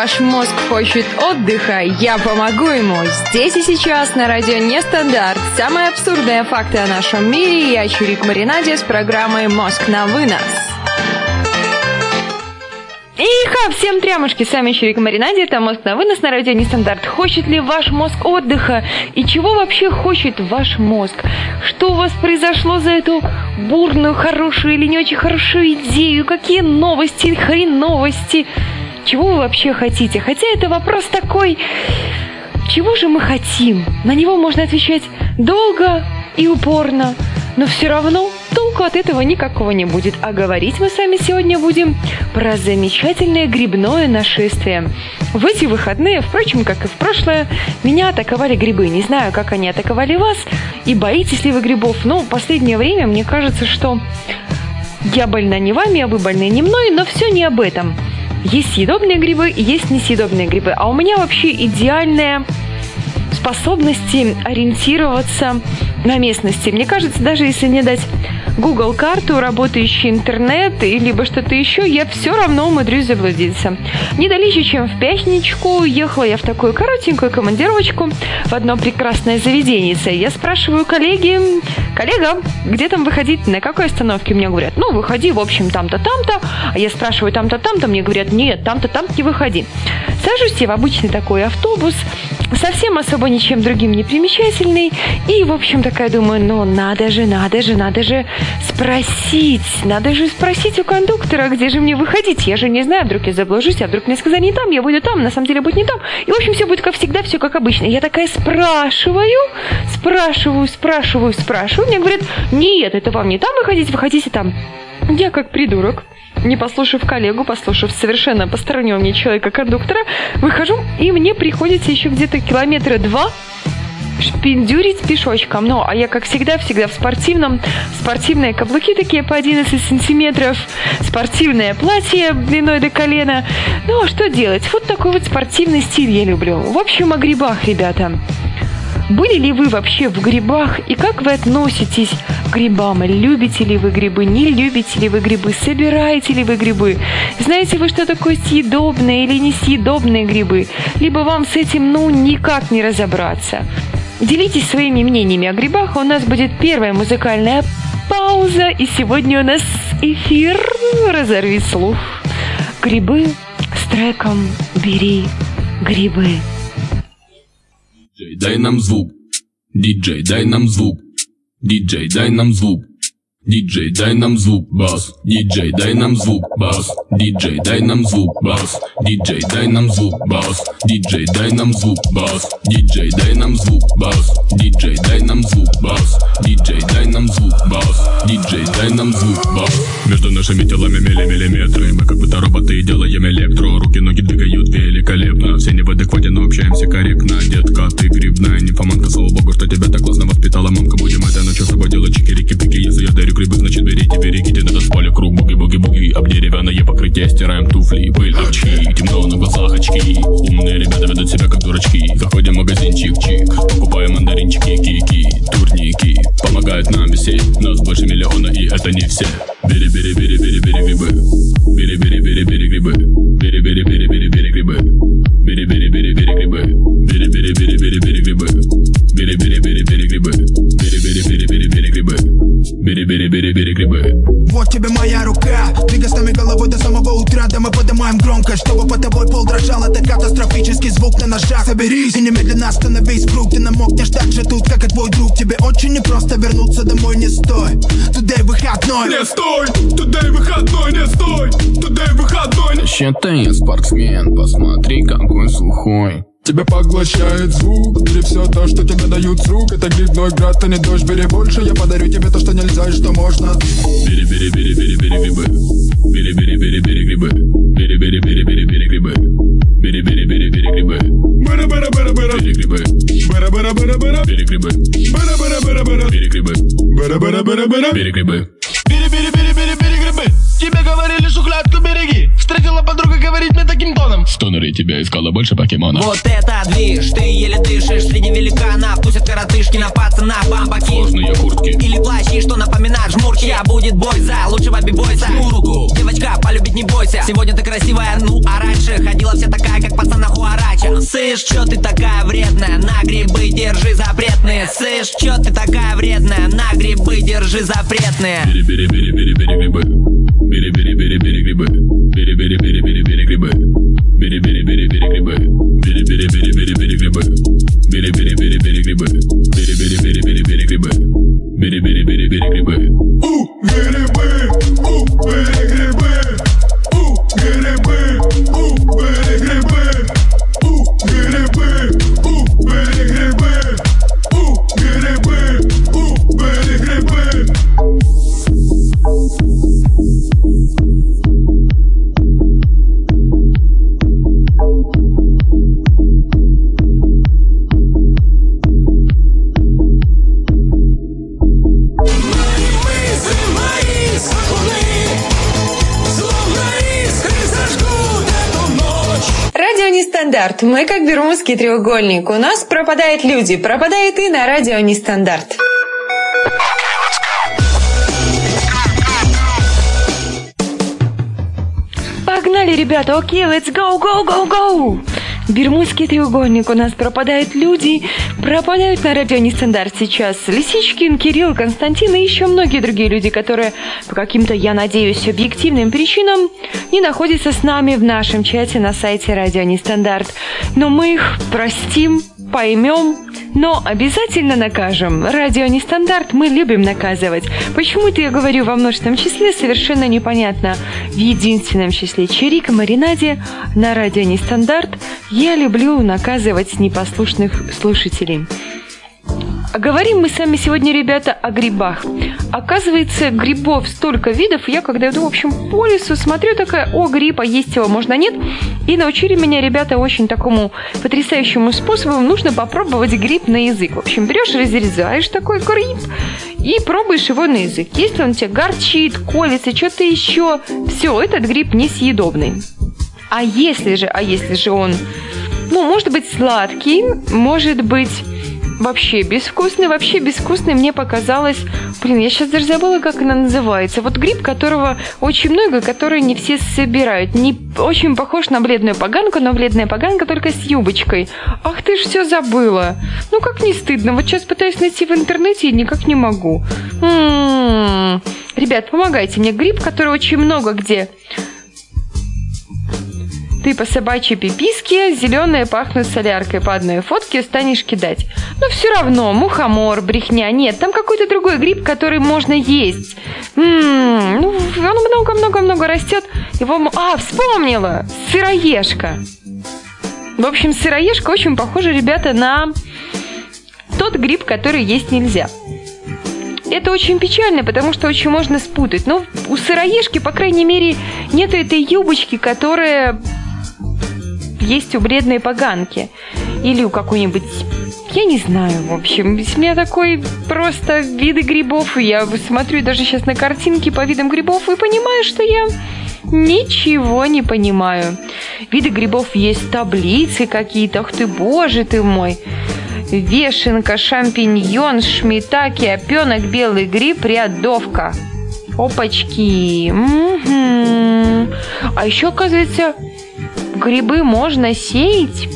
Ваш мозг хочет отдыха, я помогу ему. Здесь и сейчас на радио Нестандарт. Самые абсурдные факты о нашем мире. Я Чурик Маринаде с программой «Мозг на вынос». Иха, всем трямушки, с вами Чурик Маринаде, это «Мозг на вынос» на радио Нестандарт. Хочет ли ваш мозг отдыха? И чего вообще хочет ваш мозг? Что у вас произошло за эту бурную, хорошую или не очень хорошую идею? Какие новости, хреновости? Чего вы вообще хотите? Хотя это вопрос такой... Чего же мы хотим? На него можно отвечать долго и упорно, но все равно толку от этого никакого не будет. А говорить мы с вами сегодня будем про замечательное грибное нашествие. В эти выходные, впрочем, как и в прошлое, меня атаковали грибы. Не знаю, как они атаковали вас, и боитесь ли вы грибов. Но в последнее время мне кажется, что я больна не вами, а вы больны не мной, но все не об этом. Есть съедобные грибы, есть несъедобные грибы. А у меня вообще идеальная способности ориентироваться на местности. Мне кажется, даже если не дать Google карту, работающий интернет, и либо что-то еще, я все равно умудрюсь заблудиться. Не далее, чем в пятничку, ехала я в такую коротенькую командировочку в одно прекрасное заведение. Я спрашиваю коллеги, коллега, где там выходить, на какой остановке? Мне говорят, ну, выходи, в общем, там-то, там-то. А я спрашиваю, там-то, там-то, мне говорят, нет, там-то, там-то не выходи. Сажусь я в обычный такой автобус, совсем особо ничем другим не примечательный. И, в общем, такая думаю, ну, надо же, надо же, надо же спросить. Надо же спросить у кондуктора, где же мне выходить. Я же не знаю, вдруг я заблужусь, а вдруг мне сказали не там, я буду там, на самом деле будет не там. И, в общем, все будет как всегда, все как обычно. Я такая спрашиваю, спрашиваю, спрашиваю, спрашиваю. Мне говорят, нет, это вам не там выходить, выходите там. Я как придурок не послушав коллегу, послушав совершенно постороннего мне человека-кондуктора, выхожу, и мне приходится еще где-то километра два шпиндюрить пешочком. Ну, а я, как всегда, всегда в спортивном. Спортивные каблуки такие по 11 сантиметров, спортивное платье длиной до колена. Ну, а что делать? Вот такой вот спортивный стиль я люблю. В общем, о грибах, ребята. Были ли вы вообще в грибах и как вы относитесь к грибам? Любите ли вы грибы? Не любите ли вы грибы? Собираете ли вы грибы? Знаете вы, что такое съедобные или несъедобные грибы? Либо вам с этим, ну, никак не разобраться. Делитесь своими мнениями о грибах. У нас будет первая музыкальная пауза. И сегодня у нас эфир «Разорви слух». Грибы с треком «Бери грибы». Диджей, дай нам звук. Диджей, дай нам звук. Диджей, дай нам звук. Диджей, дай нам звук, бас. Диджей, дай нам звук, бас. Диджей, дай нам звук, бас. Диджей, дай нам звук, бас. Диджей, дай нам звук, бас. Диджей, дай нам звук, бас. Диджей, дай нам звук, бас. Диджей, дай нам звук, бас. Диджей, дай нам звук, бас. Между нашими телами миллиметры. Мы как будто роботы делаем электро. Руки, ноги двигают великолепно. Все не в адеквате, но общаемся корректно. Детка, ты грибная нимфоманка. Слава богу, что тебя так классно воспитала мамка. Будем этой ночью с тобой делать чики-рики-пики. Я дарю Беру грибы, значит берите, берегите на танцполе круг. Буги-буги-буги, об деревянное покрытие Стираем туфли, пыль, очки Темно на глазах очки. Умные ребята ведут себя как дурачки. Заходим в магазин чик-чик Покупаем мандаринчики, кики Турники. Помогают нам висеть Нас больше миллиона и это не все. Бери-бери-бери-бери-бери Грибы Вот тебе моя рука. Двигай с нами головой до самого утра. Да мы поднимаем громко Чтобы по тобой пол дрожал. Это катастрофический звук на ножах. Соберись и немедленно остановись. Круг ты намокнешь так же тут, как и твой друг. Тебе очень непросто вернуться домой. Не стой, тудей выходной. Не стой, тудей выходной. Не стой, тудей выходной. Вообще-то я спортсмен. Посмотри, какой сухой Тебя поглощает звук Бери все то, что тебе дают с рук Это грибной град, а не дождь Бери больше, я подарю тебе то, что нельзя и что можно Бери, бери, бери, бери, бери грибы Бери, бери, бери, бери грибы Бери, бери, бери, бери, бери грибы Бери, бери, бери, бери грибы Бара, бара, бара, бара Бери грибы Бара, бара, бара, бара Бери грибы Бара, бара, бара, бара Бери грибы Бара, бара, бара, бара Бери грибы Тебе говорили шухлядку береги. Встретила подруга, говорит мне таким тоном. Тоннере тебя искало больше покемонов. Вот это движ, ты еле дышишь Среди великанов тусят коротышки на пацанах бамбаки Сложные куртки. Или плащи, что напоминают жмурки. А будет бой за лучшего бибойса Муругу, девочка, полюбить не бойся. Сегодня ты красивая, ну а раньше Ходила вся такая, как пацана Хуарача Сышь, чё ты такая вредная? На грибы держи запретные. Сышь, чё ты такая вредная? На грибы держи запретные. Бери, бери, бери, бери, бери грибы. Бери, бери, бери, бери грибы. Бери, бери, бери, бери, бери грибы. Бери, бери, бери, бери грибы. Бери, бери, бери, бери, бери грибы. Бери, бери, бери, бери грибы. Бери, бери, бери, бери, бери грибы. Бери, бери, бери, бери грибы. У, грибы, у, бери грибы. У, Мы как Бермудский треугольник. У нас пропадают люди. Пропадает и на радио Нестандарт. Погнали, ребята, окей, let's go, go, go, go! Бермудский треугольник. У нас пропадают люди, пропадают на радио Нестандарт сейчас. Лисичкин, Кирилл, Константин и еще многие другие люди, которые по каким-то, я надеюсь, объективным причинам не находятся с нами в нашем чате на сайте радио Нестандарт. Но мы их простим, поймем, но обязательно накажем. Радио Нестандарт мы любим наказывать. Почему-то я говорю во множественном числе, совершенно непонятно. В единственном числе Чирика Маринаде на радио Нестандарт я люблю наказывать непослушных слушателей. А Говорим мы с вами сегодня, ребята, о грибах. Оказывается, грибов столько видов. Я когда иду, в общем, по лесу, смотрю такая, о, гриб, а есть его можно, нет? И научили меня ребята очень такому потрясающему способу. Нужно попробовать гриб на язык. В общем, берешь, разрезаешь такой гриб и пробуешь его на язык. Если он тебе горчит, колется, что-то еще, все, этот гриб несъедобный. А если же, а если же он, ну, может быть сладкий, может быть вообще безвкусный, вообще безвкусный мне показалось, блин, я сейчас даже забыла, как она называется. Вот гриб, которого очень много, который не все собирают. Не очень похож на бледную поганку, но бледная поганка только с юбочкой. Ах ты ж все забыла. Ну как не стыдно. Вот сейчас пытаюсь найти в интернете и никак не могу. М-м-м. Ребят, помогайте мне. Гриб, который очень много где. Ты по собачьей пиписке, зеленые пахнут соляркой. По одной фотке станешь кидать. Но все равно, мухомор, брехня. Нет, там какой-то другой гриб, который можно есть. М-м, ну, он много-много-много растет. Его... А, вспомнила! Сыроежка. В общем, сыроежка очень похожа, ребята, на тот гриб, который есть нельзя. Это очень печально, потому что очень можно спутать. Но у сыроежки, по крайней мере, нету этой юбочки, которая есть у бредной поганки. Или у какой-нибудь... Я не знаю, в общем. У меня такой просто виды грибов. и Я смотрю даже сейчас на картинки по видам грибов и понимаю, что я ничего не понимаю. Виды грибов есть таблицы какие-то. Ах ты, боже ты мой. Вешенка, шампиньон, шмитаки, опенок, белый гриб, рядовка. Опачки. Мгм. А еще, оказывается, грибы можно сеять?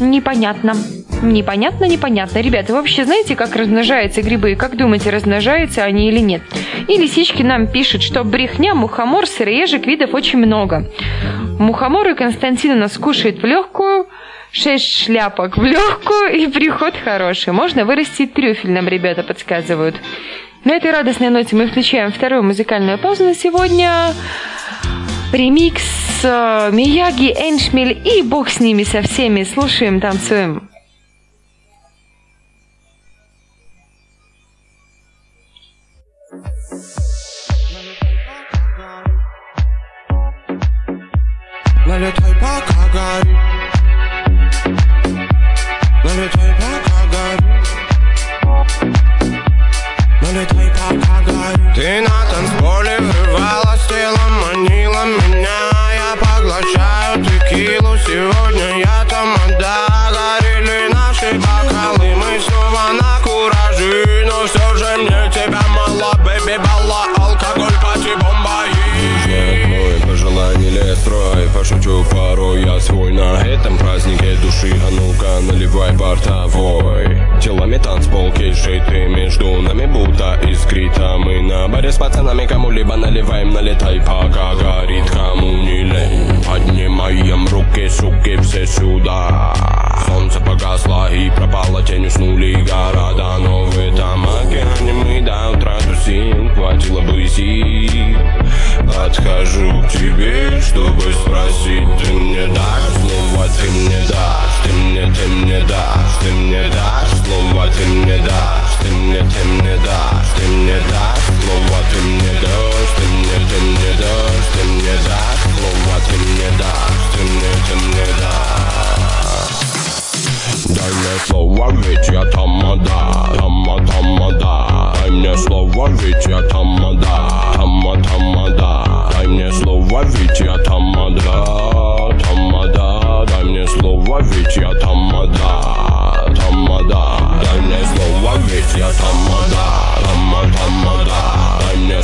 Непонятно. Непонятно, непонятно. Ребята, вы вообще знаете, как размножаются грибы? Как думаете, размножаются они или нет? И лисички нам пишут, что брехня, мухомор, сыроежек видов очень много. Мухоморы Константин у нас кушает в легкую, шесть шляпок в легкую и приход хороший. Можно вырастить трюфель, нам ребята подсказывают. На этой радостной ноте мы включаем вторую музыкальную паузу на сегодня. Ремикс э, Мияги, Эншмель и бог с ними со всеми. Слушаем, танцуем.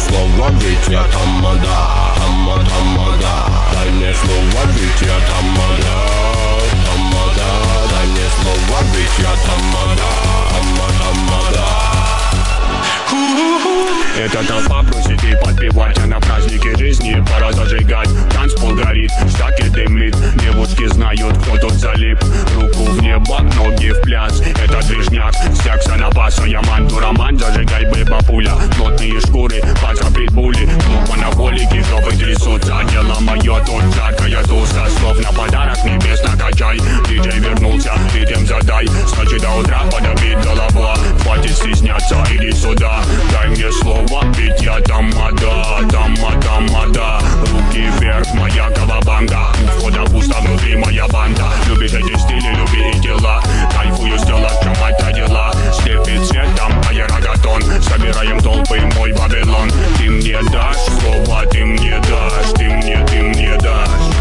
Слово, ведь я тамада, тама, тамада Дай мне слово, ведь я тамада, тама, тамада Дай мне слово, ведь я тамада, тамада Дай мне слово, эта толпа просит и подпевать А на празднике жизни пора зажигать Танцпол горит, штаки дымит Девушки знают, кто тут залип Руку в небо, ноги в пляс Это движняк, секса на паса Яман, дураман, зажигай бы бабуля Плотные шкуры, паца питбули Клуб анаболики, жопы трясутся Дело мое, тут жаркая туса Слов на подарок небес накачай Диджей вернулся, ритм задай С ночи до утра подобит голова Хватит стесняться, иди сюда Дай мне слово, ведь я тамада, тама, тамада Руки вверх, моя кавабанга У входа пусто, внутри моя банда. Любишь эти стили, люби и дела. Кайфую с дела, в чем это дела Слепит цветом, а рогатон. Собираем толпы, мой Вавилон. Ты мне дашь слово, ты мне дашь Ты мне, ты мне дашь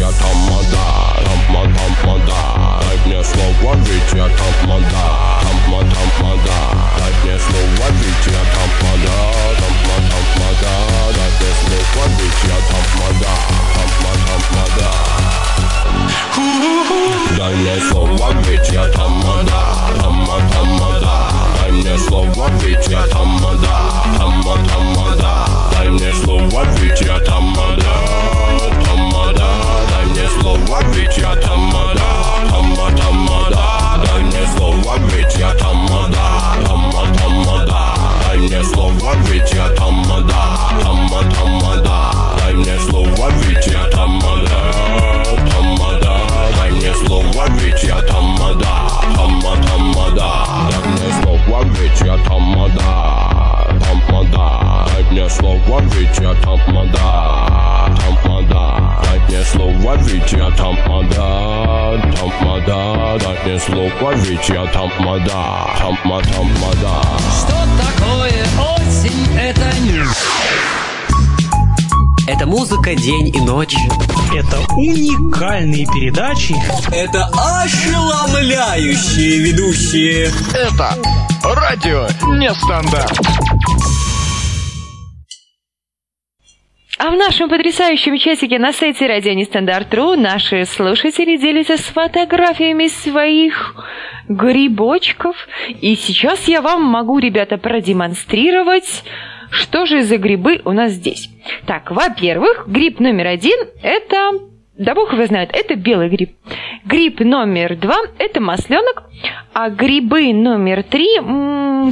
слово, ведь я тамада, тама, тамада Дай мне слово, ведь я тамада, тама, тамада Дай мне слово, ведь я тамада, тама, тамада Дай мне слово, ведь я тамада, тама, тамада Дай мне слово, ведь я тамада, тама, тамада Дай мне слово, ведь я тамада, тама, тамада мне слово, ведь я тамада, тама, тамада Что такое осень? Это не... Это музыка день и ночь. Это уникальные передачи. Это ошеломляющие ведущие. Это радио нестандарт. В нашем потрясающем чатике на сайте Радио Нестандарт.ру наши слушатели делятся с фотографиями своих грибочков. И сейчас я вам могу, ребята, продемонстрировать, что же за грибы у нас здесь. Так, во-первых, гриб номер один – это да бог его знает, это белый гриб. Гриб номер два – это масленок. А грибы номер три,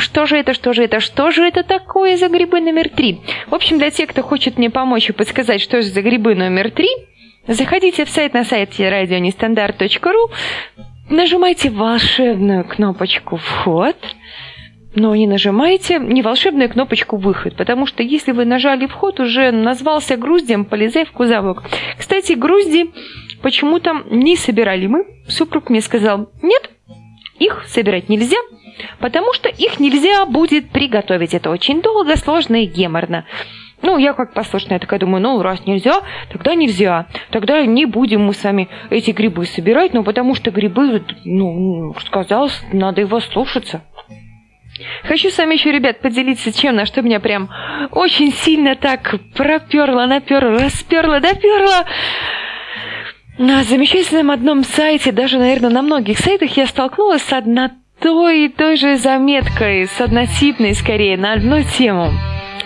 что же это, что же это, что же это такое за грибы номер три? В общем, для тех, кто хочет мне помочь и подсказать, что же за грибы номер три, заходите в сайт на сайте радионестандарт.ру, нажимайте волшебную кнопочку «Вход», но не нажимайте не волшебную кнопочку «Выход», потому что если вы нажали «Вход», уже назвался груздем, полезай в кузовок. Кстати, грузди почему-то не собирали мы. Супруг мне сказал, нет, их собирать нельзя, потому что их нельзя будет приготовить. Это очень долго, сложно и геморно. Ну, я как послушная такая думаю, ну, раз нельзя, тогда нельзя. Тогда не будем мы сами эти грибы собирать, ну, потому что грибы, ну, сказал, надо его слушаться. Хочу с вами еще, ребят, поделиться чем, на что меня прям очень сильно так проперло, наперло, расперло, доперло. На замечательном одном сайте, даже, наверное, на многих сайтах я столкнулась с одной и той же заметкой, с однотипной скорее, на одну тему.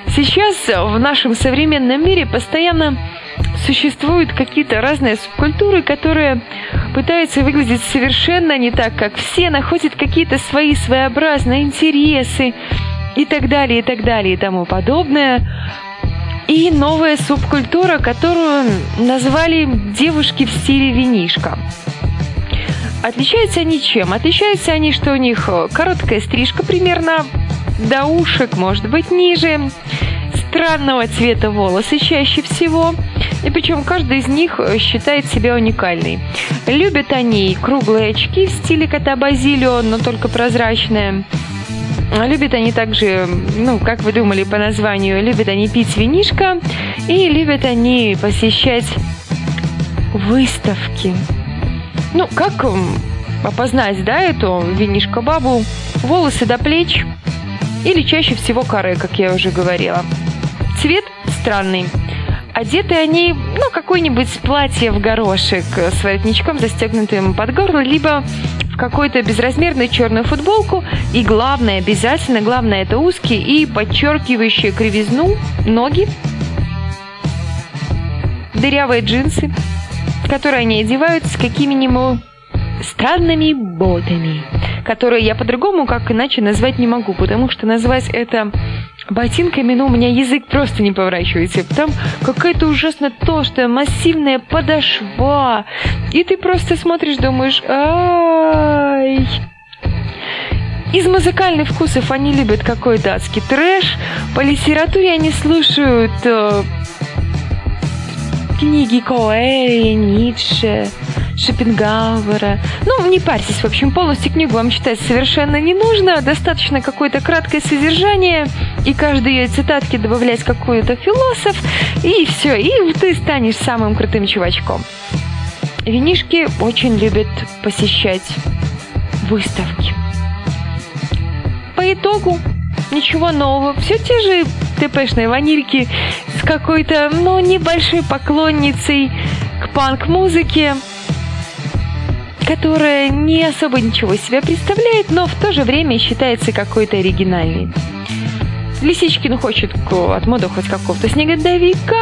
Сейчас в нашем современном мире постоянно существуют какие-то разные субкультуры, которые пытаются выглядеть совершенно не так, как все, находят какие-то свои своеобразные интересы и так далее, и так далее, и тому подобное. И новая субкультура, которую назвали «девушки в стиле винишка». Отличаются они чем? Отличаются они, что у них короткая стрижка примерно до ушек, может быть, ниже, странного цвета волосы чаще всего, и причем каждый из них считает себя уникальной. Любят они круглые очки в стиле кота Базилио, но только прозрачные. Любят они также, ну, как вы думали по названию, любят они пить винишко и любят они посещать выставки. Ну, как опознать, да, эту винишко-бабу? Волосы до плеч или чаще всего коры, как я уже говорила. Цвет странный. Одеты они, ну, какое-нибудь платье в горошек с воротничком, застегнутым под горло, либо в какую-то безразмерную черную футболку. И главное, обязательно, главное, это узкие и подчеркивающие кривизну ноги, дырявые джинсы, которые они одевают с какими-нибудь странными ботами, которые я по-другому как иначе назвать не могу, потому что назвать это ботинками, ну, у меня язык просто не поворачивается. Там какая-то ужасно толстая, массивная подошва. И ты просто смотришь, думаешь, ай... Из музыкальных вкусов они любят какой-то адский трэш. По литературе они слушают э, книги Коэри, Ницше, Шопенгауэра. Ну, не парьтесь, в общем, полностью книгу вам читать совершенно не нужно. Достаточно какое-то краткое содержание, и каждой ее цитатке добавлять какой-то философ, и все, и ты станешь самым крутым чувачком. Винишки очень любят посещать выставки. По итогу ничего нового. Все те же ТПшные ванильки с какой-то, ну, небольшой поклонницей к панк-музыке, которая не особо ничего себя представляет, но в то же время считается какой-то оригинальной. Лисичкин хочет от моды хоть какого-то снеговика,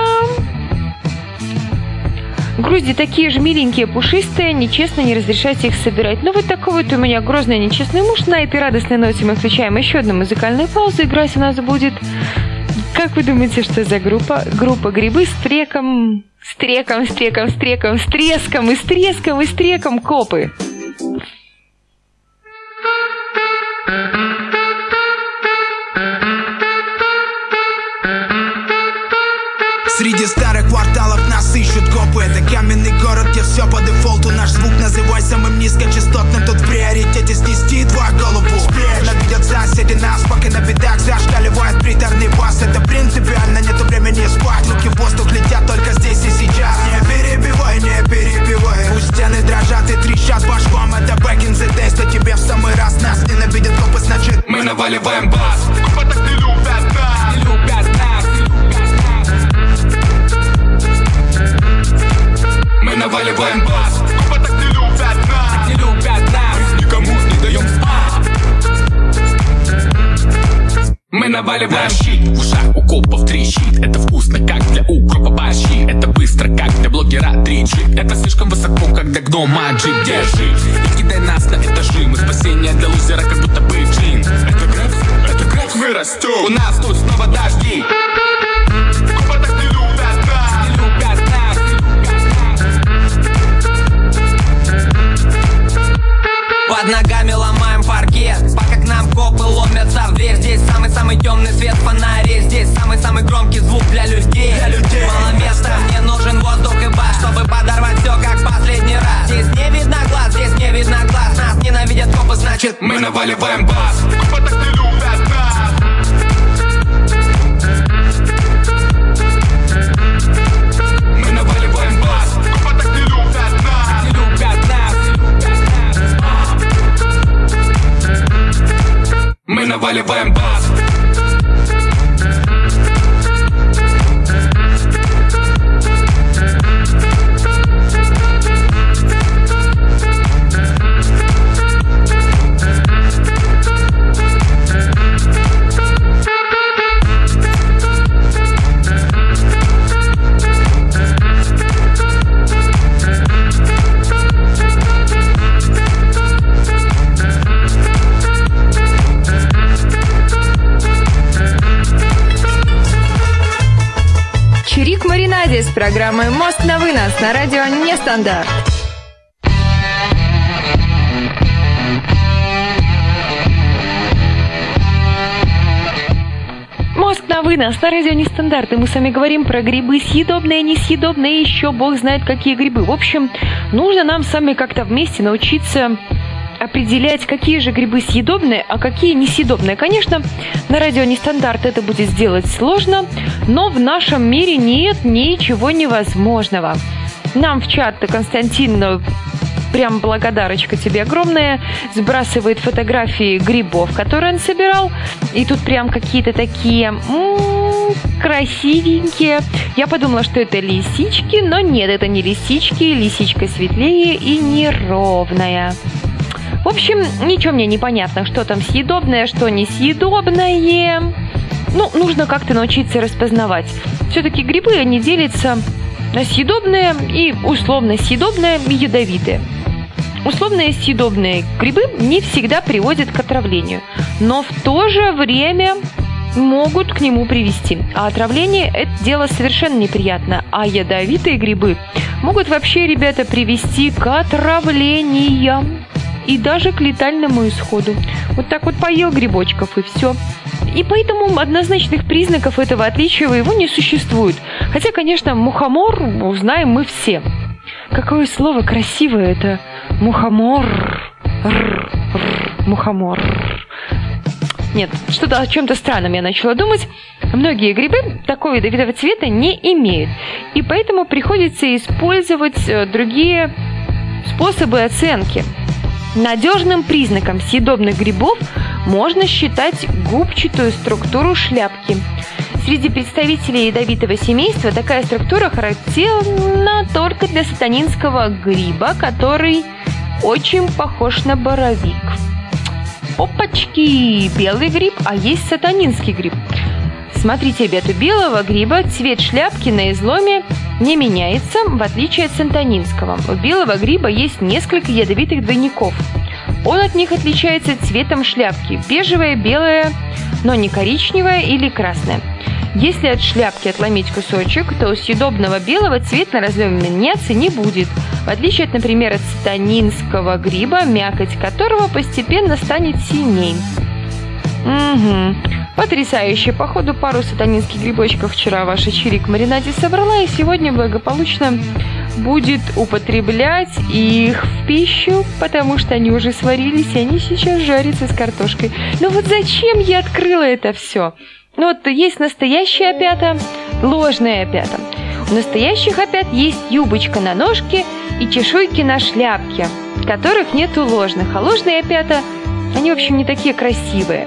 Грузди такие же миленькие, пушистые, нечестно не разрешайте их собирать. Ну вот такой вот у меня грозный нечестный муж. На этой радостной ноте мы включаем еще одну музыкальную паузу. Играть у нас будет... Как вы думаете, что за группа? Группа «Грибы» с треком... С треком, с треком, с треком, с треском, и с треском, и с треком копы. Среди старых кварталов нас ищут копы. Это каменный город, где все по дефолту. Наш звук называй самым низкочастотным Тут в приоритете снести твою голову Ненавидят соседи нас, пока на бедах зашкаливает приторный бас. Это принципиально, нету времени спать. Луки в воздух летят только здесь и сейчас. Не перебивай, не перебивай. Пусть стены дрожат и трещат швам. Это back in the days, то тебе в самый раз. Нас ненавидят копы, значит мы наваливаем бас. Копы так не наваливаем бас Копы так не любят нас. Не любят нас. Никому не даем спать. Мы наваливаем щит. В ушах у копов трещит. Это вкусно, как для укропа борщи. Это быстро, как для блогера 3G Это слишком высоко, как для гнома джип Держи и кидай нас на этажи Мы спасение для лузера, как будто бы джин. Это граф, это граф, мы растем У нас тут снова дожди Под ногами ломаем паркет. Пока к нам копы ломятся. В дверь Здесь самый-самый темный свет. Фонарей Здесь самый-самый громкий звук для людей. Для людей. Мало места, мне нужен воздух и бас Чтобы подорвать все как последний раз. Здесь не видно глаз, здесь не видно глаз. Нас ненавидят копы, значит мы наваливаем бас Копы так не любят Мы наваливаем бас Программой «Мост на вынос» на радио «Нестандарт». Мост на вынос на радио Нестандарт. И мы с вами говорим про грибы съедобные, несъедобные, еще бог знает какие грибы. В общем, нужно нам с вами как-то вместе научиться определять, какие же грибы съедобные, а какие несъедобные. Конечно, на радио нестандарт это будет сделать сложно, но в нашем мире нет ничего невозможного. Нам в чат Константин э, прям благодарочка тебе огромная, сбрасывает фотографии грибов, которые он собирал, и тут прям какие-то такие м-м, красивенькие. Я подумала, что это лисички, но нет, это не лисички, лисичка светлее и неровная. В общем, ничего мне не понятно, что там съедобное, что несъедобное. Ну, нужно как-то научиться распознавать. Все-таки грибы, они делятся на съедобные и условно съедобные и ядовитые. Условные съедобные грибы не всегда приводят к отравлению, но в то же время могут к нему привести. А отравление – это дело совершенно неприятно. А ядовитые грибы могут вообще, ребята, привести к отравлениям и даже к летальному исходу. Вот так вот поел грибочков и все. И поэтому однозначных признаков этого отличия его не существует. Хотя, конечно, мухомор узнаем мы все. Какое слово красивое это мухомор. Мухомор. Нет, что-то о чем-то странном я начала думать. Многие грибы такого ядовитого цвета не имеют. И поэтому приходится использовать э, другие способы оценки. Надежным признаком съедобных грибов можно считать губчатую структуру шляпки. Среди представителей ядовитого семейства такая структура характерна только для сатанинского гриба, который очень похож на боровик. Опачки! Белый гриб, а есть сатанинский гриб. Смотрите, ребята, белого гриба цвет шляпки на изломе не меняется, в отличие от сантонинского. У белого гриба есть несколько ядовитых двойников. Он от них отличается цветом шляпки – бежевая, белая, но не коричневая или красная. Если от шляпки отломить кусочек, то у съедобного белого цвет на разломе меняться не будет, в отличие от, например, от станинского гриба, мякоть которого постепенно станет синей. Угу. Потрясающе. Походу, пару сатанинских грибочков вчера ваша чирик маринаде собрала, и сегодня благополучно будет употреблять их в пищу, потому что они уже сварились, и они сейчас жарятся с картошкой. Но вот зачем я открыла это все? Ну вот есть настоящая опята, ложная опята. У настоящих опят есть юбочка на ножке и чешуйки на шляпке, которых нет у ложных. А ложные опята, они, в общем, не такие красивые.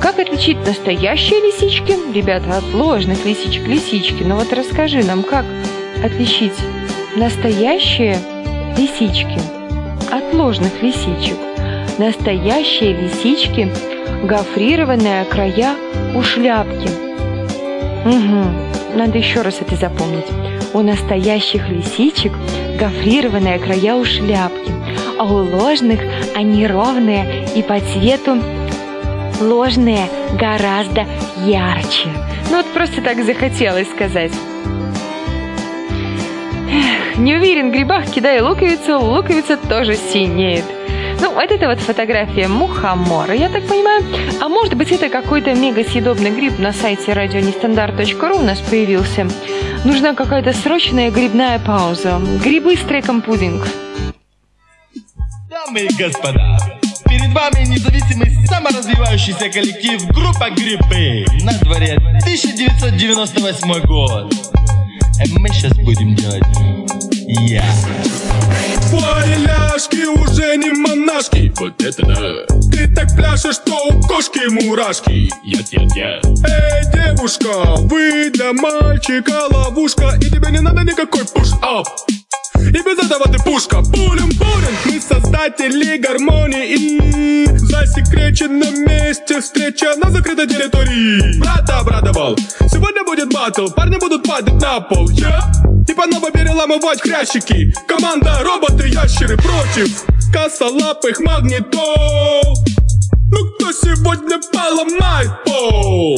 Как отличить настоящие лисички, ребята, от ложных лисичек лисички? Ну вот расскажи нам, как отличить настоящие лисички от ложных лисичек? Настоящие лисички – гофрированные края у шляпки. Угу, надо еще раз это запомнить. У настоящих лисичек гофрированные края у шляпки, а у ложных они ровные и по цвету ложные гораздо ярче. Ну вот просто так захотелось сказать. Эх, не уверен в грибах, кидая луковицу, луковица тоже синеет. Ну, вот это вот фотография мухомора, я так понимаю. А может быть, это какой-то мега съедобный гриб на сайте радионестандарт.ру у нас появился. Нужна какая-то срочная грибная пауза. Грибы с треком пудинг. Дамы и господа, вами независимый саморазвивающийся коллектив группа Грибы. На дворе 1998 год. Мы сейчас будем делать я. Ляжки уже не монашки Вот это да. Ты так пляшешь, что у кошки мурашки Я, я, я. Эй, девушка, вы для мальчика ловушка И тебе не надо никакой пуш-ап и без этого ты пушка. Пулем пулем Мы создатели гармонии. И засекреченном месте Встреча на закрытой территории. Брата обрадовал Сегодня будет батл. Парни будут падать на пол. Я Типа ново переламывать хрящики Команда роботы-ящеры против. Косолапых магнитов ну кто сегодня поломает пол?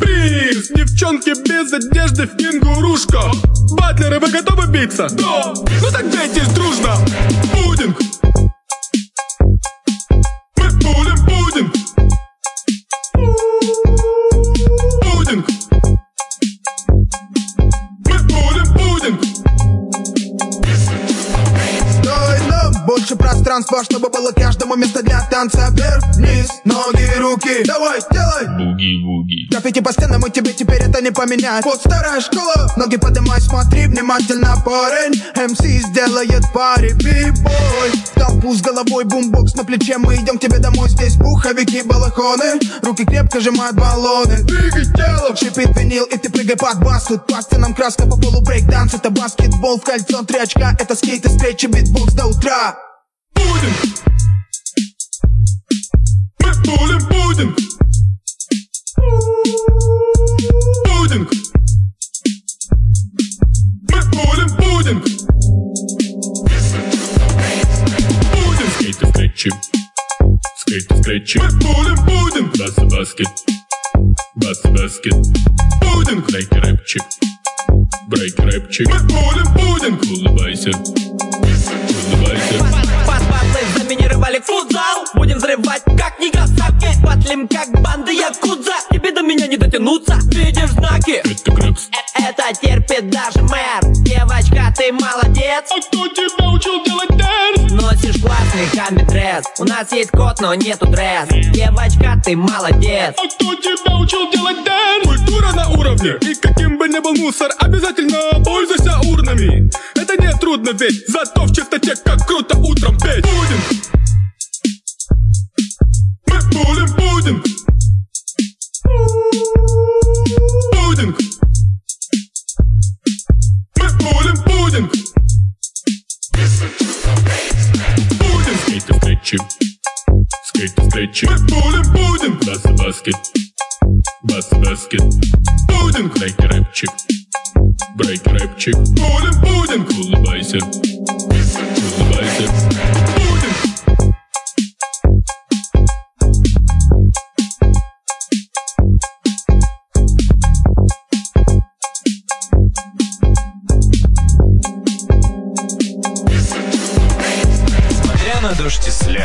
Приз, девчонки без одежды в кенгурушка Батлеры, вы готовы биться? Да! Ну так дейтесь дружно! Пудинг! Больше пространства, чтобы было каждому место для танца. Вверх, вниз, ноги, руки. Давай, делай. Буги-буги. Граффити по стенам, и тебе теперь это не поменять. Вот старая школа, ноги поднимай, смотри внимательно, парень МС сделает пари, би-бой. Толпу с головой, бумбокс на плече. Мы идем к тебе домой, здесь пуховики, балахоны. Руки крепко сжимают баллоны. Двигай телом, шипит винил, и ты прыгай под бас. Тут по стенам краска, по полу брейк-данс. Это баскетбол в кольцо, три очка. Это скейт и встречи, битбокс до утра Пудинг! Мы будем пудинг! Пудинг! Мы будем пудинг! Пудинг! Скейты, скретчи. Скейты, скретчи. Мы будем пудинг! Бас и баскет. Бас и баскет. Пудинг! Брейк и рэпчик. Брейк и рэпчик. Мы будем пудинг! Улыбайся. Улыбайся. Взрывать. Как Нигасаки Батлим как банды Якудза. Тебе до меня не дотянуться Видишь знаки? Это крабс. Это терпит даже мэр. Девочка, ты молодец. А кто тебя учил делать дэнс? Носишь классный хамби-дресс У нас есть кот, но нету дресс. Девочка, ты молодец. А кто тебя учил делать dance? Культура на уровне. И каким бы ни был мусор Обязательно пользуйся урнами. Это не трудно ведь Зато в чистоте как круто утром петь. Будем Мы будем пудинг Пудинг Мы будем пудинг Пудинг Скейты, скретчи. Скейты, скретчи. Мы будем пудинг Бас и баскет. Бас и баскет. Пудинг Брейк и рэпчик. Брейк и рэпчик. Будем пудинг Улыбайся. Улыбайся.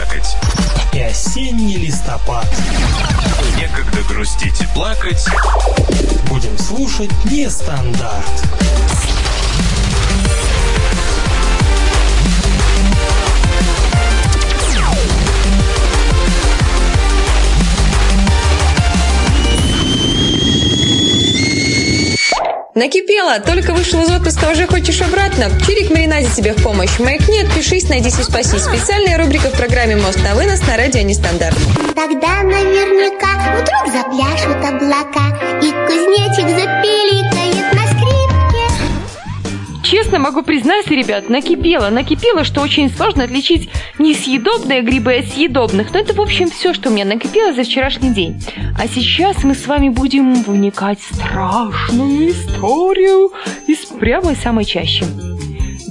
Слякоть, И осенний листопад. некогда грустить и плакать. Будем слушать нестандарт. Накипело, только вышел из отпуска, уже хочешь обратно? Чирик Маринаде тебе в помощь. Маякни, отпишись, найдись и спаси. Специальная рубрика в программе «Мост на вынос» на радио Нестандарт. Тогда наверняка вдруг запляшут облака И кузнечик скрипке Честно могу признаться, ребят, накипело. Накипело, что очень сложно отличить несъедобные грибы от съедобных. Но это, в общем, все, что у меня накипело за вчерашний день. А сейчас мы с вами будем вникать в страшную историю из прямо самой чаще.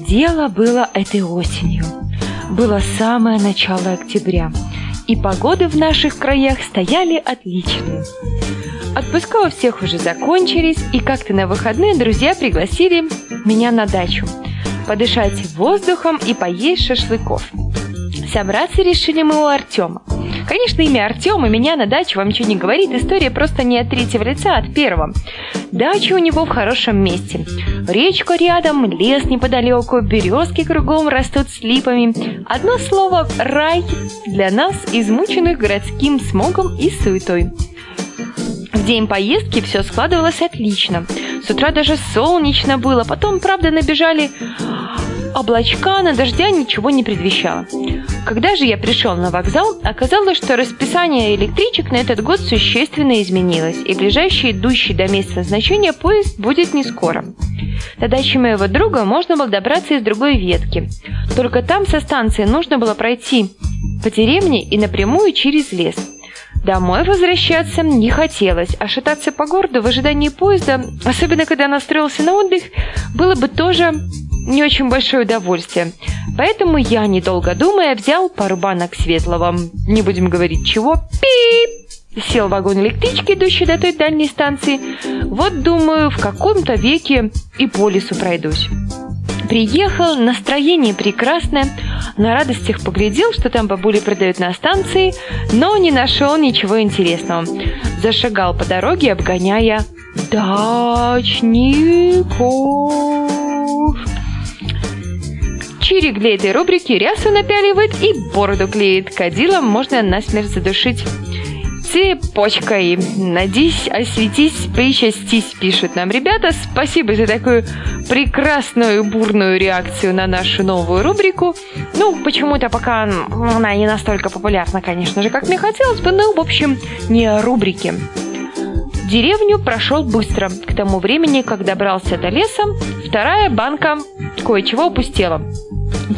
Дело было этой осенью. Было самое начало октября. И погоды в наших краях стояли отличные. Отпуска у всех уже закончились, и как-то на выходные друзья пригласили меня на дачу. Подышать воздухом и поесть шашлыков. Собраться решили мы у Артема. Конечно, имя Артема меня на даче вам ничего не говорит. История просто не от третьего лица, а от первого. Дача у него в хорошем месте. Речка рядом, лес неподалеку, березки кругом растут с липами. Одно слово «рай» для нас, измученных городским смогом и суетой. В день поездки все складывалось отлично. С утра даже солнечно было, потом, правда, набежали облачка, на дождя ничего не предвещало. Когда же я пришел на вокзал, оказалось, что расписание электричек на этот год существенно изменилось, и ближайший идущий до места назначения поезд будет не скоро. До дачи моего друга можно было добраться из другой ветки. Только там со станции нужно было пройти по деревне и напрямую через лес. Домой возвращаться не хотелось, а шататься по городу в ожидании поезда, особенно когда настроился на отдых, было бы тоже не очень большое удовольствие. Поэтому я, недолго думая, взял пару банок светлого, не будем говорить чего, пип, сел в вагон электрички, идущий до той дальней станции. Вот, думаю, в каком-то веке и по лесу пройдусь. Приехал, настроение прекрасное, на радостях поглядел, что там бабули продают на станции, но не нашел ничего интересного. Зашагал по дороге, обгоняя дачников. Чирик для этой рубрики рясу напяливает и бороду клеит. Кадилом можно насмерть задушить цепочкой. Надись, осветись, причастись, пишут нам ребята. Спасибо за такую прекрасную бурную реакцию на нашу новую рубрику. Ну, почему-то пока она не настолько популярна, конечно же, как мне хотелось бы, но, в общем, не о рубрике. Деревню прошел быстро. К тому времени, как добрался до леса, вторая банка кое-чего упустела.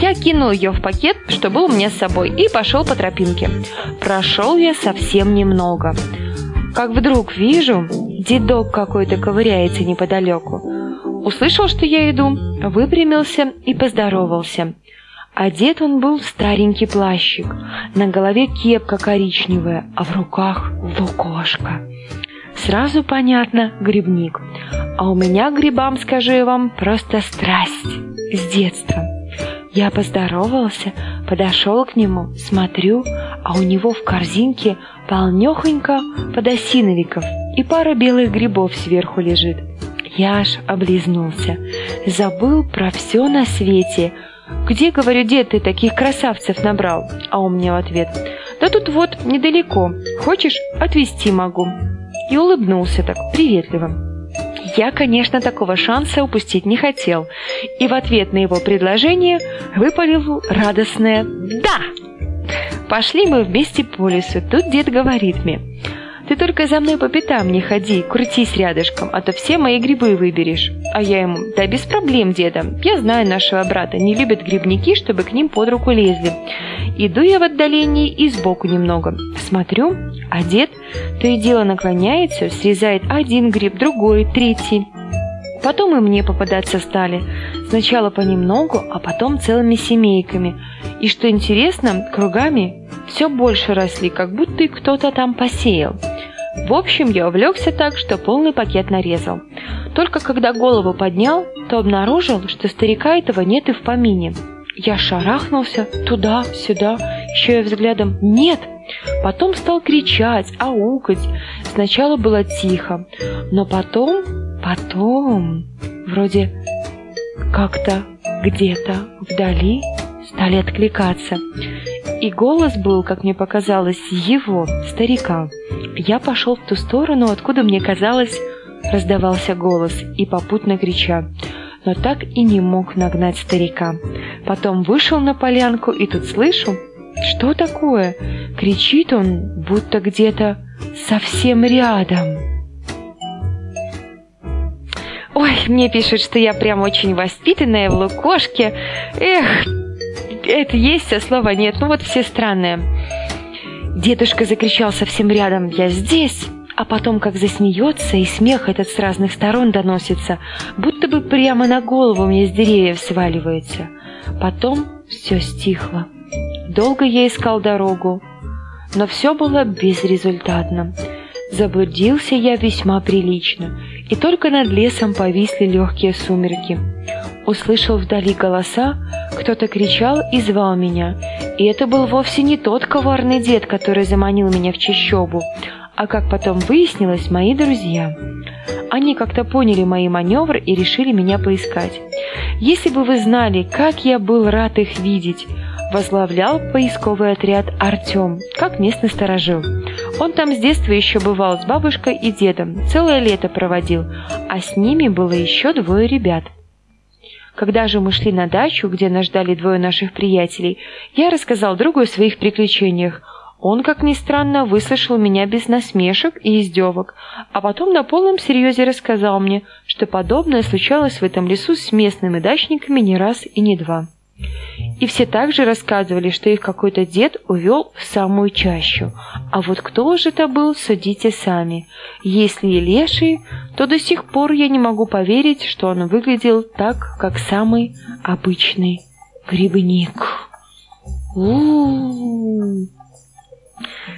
Я кинул ее в пакет, что был у меня с собой, и пошел по тропинке. Прошел я совсем немного. Как вдруг вижу, дедок какой-то ковыряется неподалеку. Услышал, что я иду, выпрямился и поздоровался. Одет он был в старенький плащик, на голове кепка коричневая, а в руках лукошка. Сразу понятно, грибник. А у меня к грибам, скажу я вам, просто страсть с детства. Я поздоровался, подошел к нему, смотрю, а у него в корзинке полнехонько подосиновиков и пара белых грибов сверху лежит. Я аж облизнулся, забыл про все на свете. Где, говорю, дед, ты таких красавцев набрал? А он мне в ответ, да тут вот, недалеко, хочешь, отвезти могу. И улыбнулся так, приветливо. Я, конечно, такого шанса упустить не хотел, и в ответ на его предложение выпалил радостное «Да!». Пошли мы вместе по лесу. Тут дед говорит мне, «Ты только за мной по пятам не ходи, крутись рядышком, а то все мои грибы выберешь». А я ему, «Да без проблем, деда, я знаю нашего брата, не любят грибники, чтобы к ним под руку лезли». Иду я в отдалении и сбоку немного. Смотрю, а дед то и дело наклоняется, срезает один гриб, другой, третий. Потом и мне попадаться стали. Сначала понемногу, а потом целыми семейками. И что интересно, кругами все больше росли, как будто и кто-то там посеял. В общем, я увлекся так, что полный пакет нарезал. Только когда голову поднял, то обнаружил, что старика этого нет и в помине. Я шарахнулся туда-сюда, еще и взглядом «нет!» Потом стал кричать, аукать. Сначала было тихо, но потом, потом, вроде как-то где-то вдали стали откликаться. И голос был, как мне показалось, его, старика. Я пошел в ту сторону, откуда мне казалось, раздавался голос, и попутно крича но так и не мог нагнать старика. Потом вышел на полянку и тут слышу, что такое? Кричит он, будто где-то совсем рядом. Ой, мне пишут, что я прям очень воспитанная в лукошке. Эх, это есть, а слова нет. Ну вот все странные. Дедушка закричал совсем рядом. Я здесь а потом как засмеется, и смех этот с разных сторон доносится, будто бы прямо на голову мне с деревьев сваливается. Потом все стихло. Долго я искал дорогу, но все было безрезультатно. Заблудился я весьма прилично, и только над лесом повисли легкие сумерки. Услышал вдали голоса, кто-то кричал и звал меня, и это был вовсе не тот коварный дед, который заманил меня в чащобу, а как потом выяснилось, мои друзья. Они как-то поняли мои маневры и решили меня поискать. Если бы вы знали, как я был рад их видеть, возглавлял поисковый отряд Артем, как местный сторожил. Он там с детства еще бывал с бабушкой и дедом, целое лето проводил, а с ними было еще двое ребят. Когда же мы шли на дачу, где нас ждали двое наших приятелей, я рассказал другу о своих приключениях. Он, как ни странно, выслушал меня без насмешек и издевок, а потом на полном серьезе рассказал мне, что подобное случалось в этом лесу с местными дачниками не раз и не два. И все также рассказывали, что их какой-то дед увел в самую чащу. А вот кто же это был, судите сами. Если и леший, то до сих пор я не могу поверить, что он выглядел так, как самый обычный грибник. У-у-у.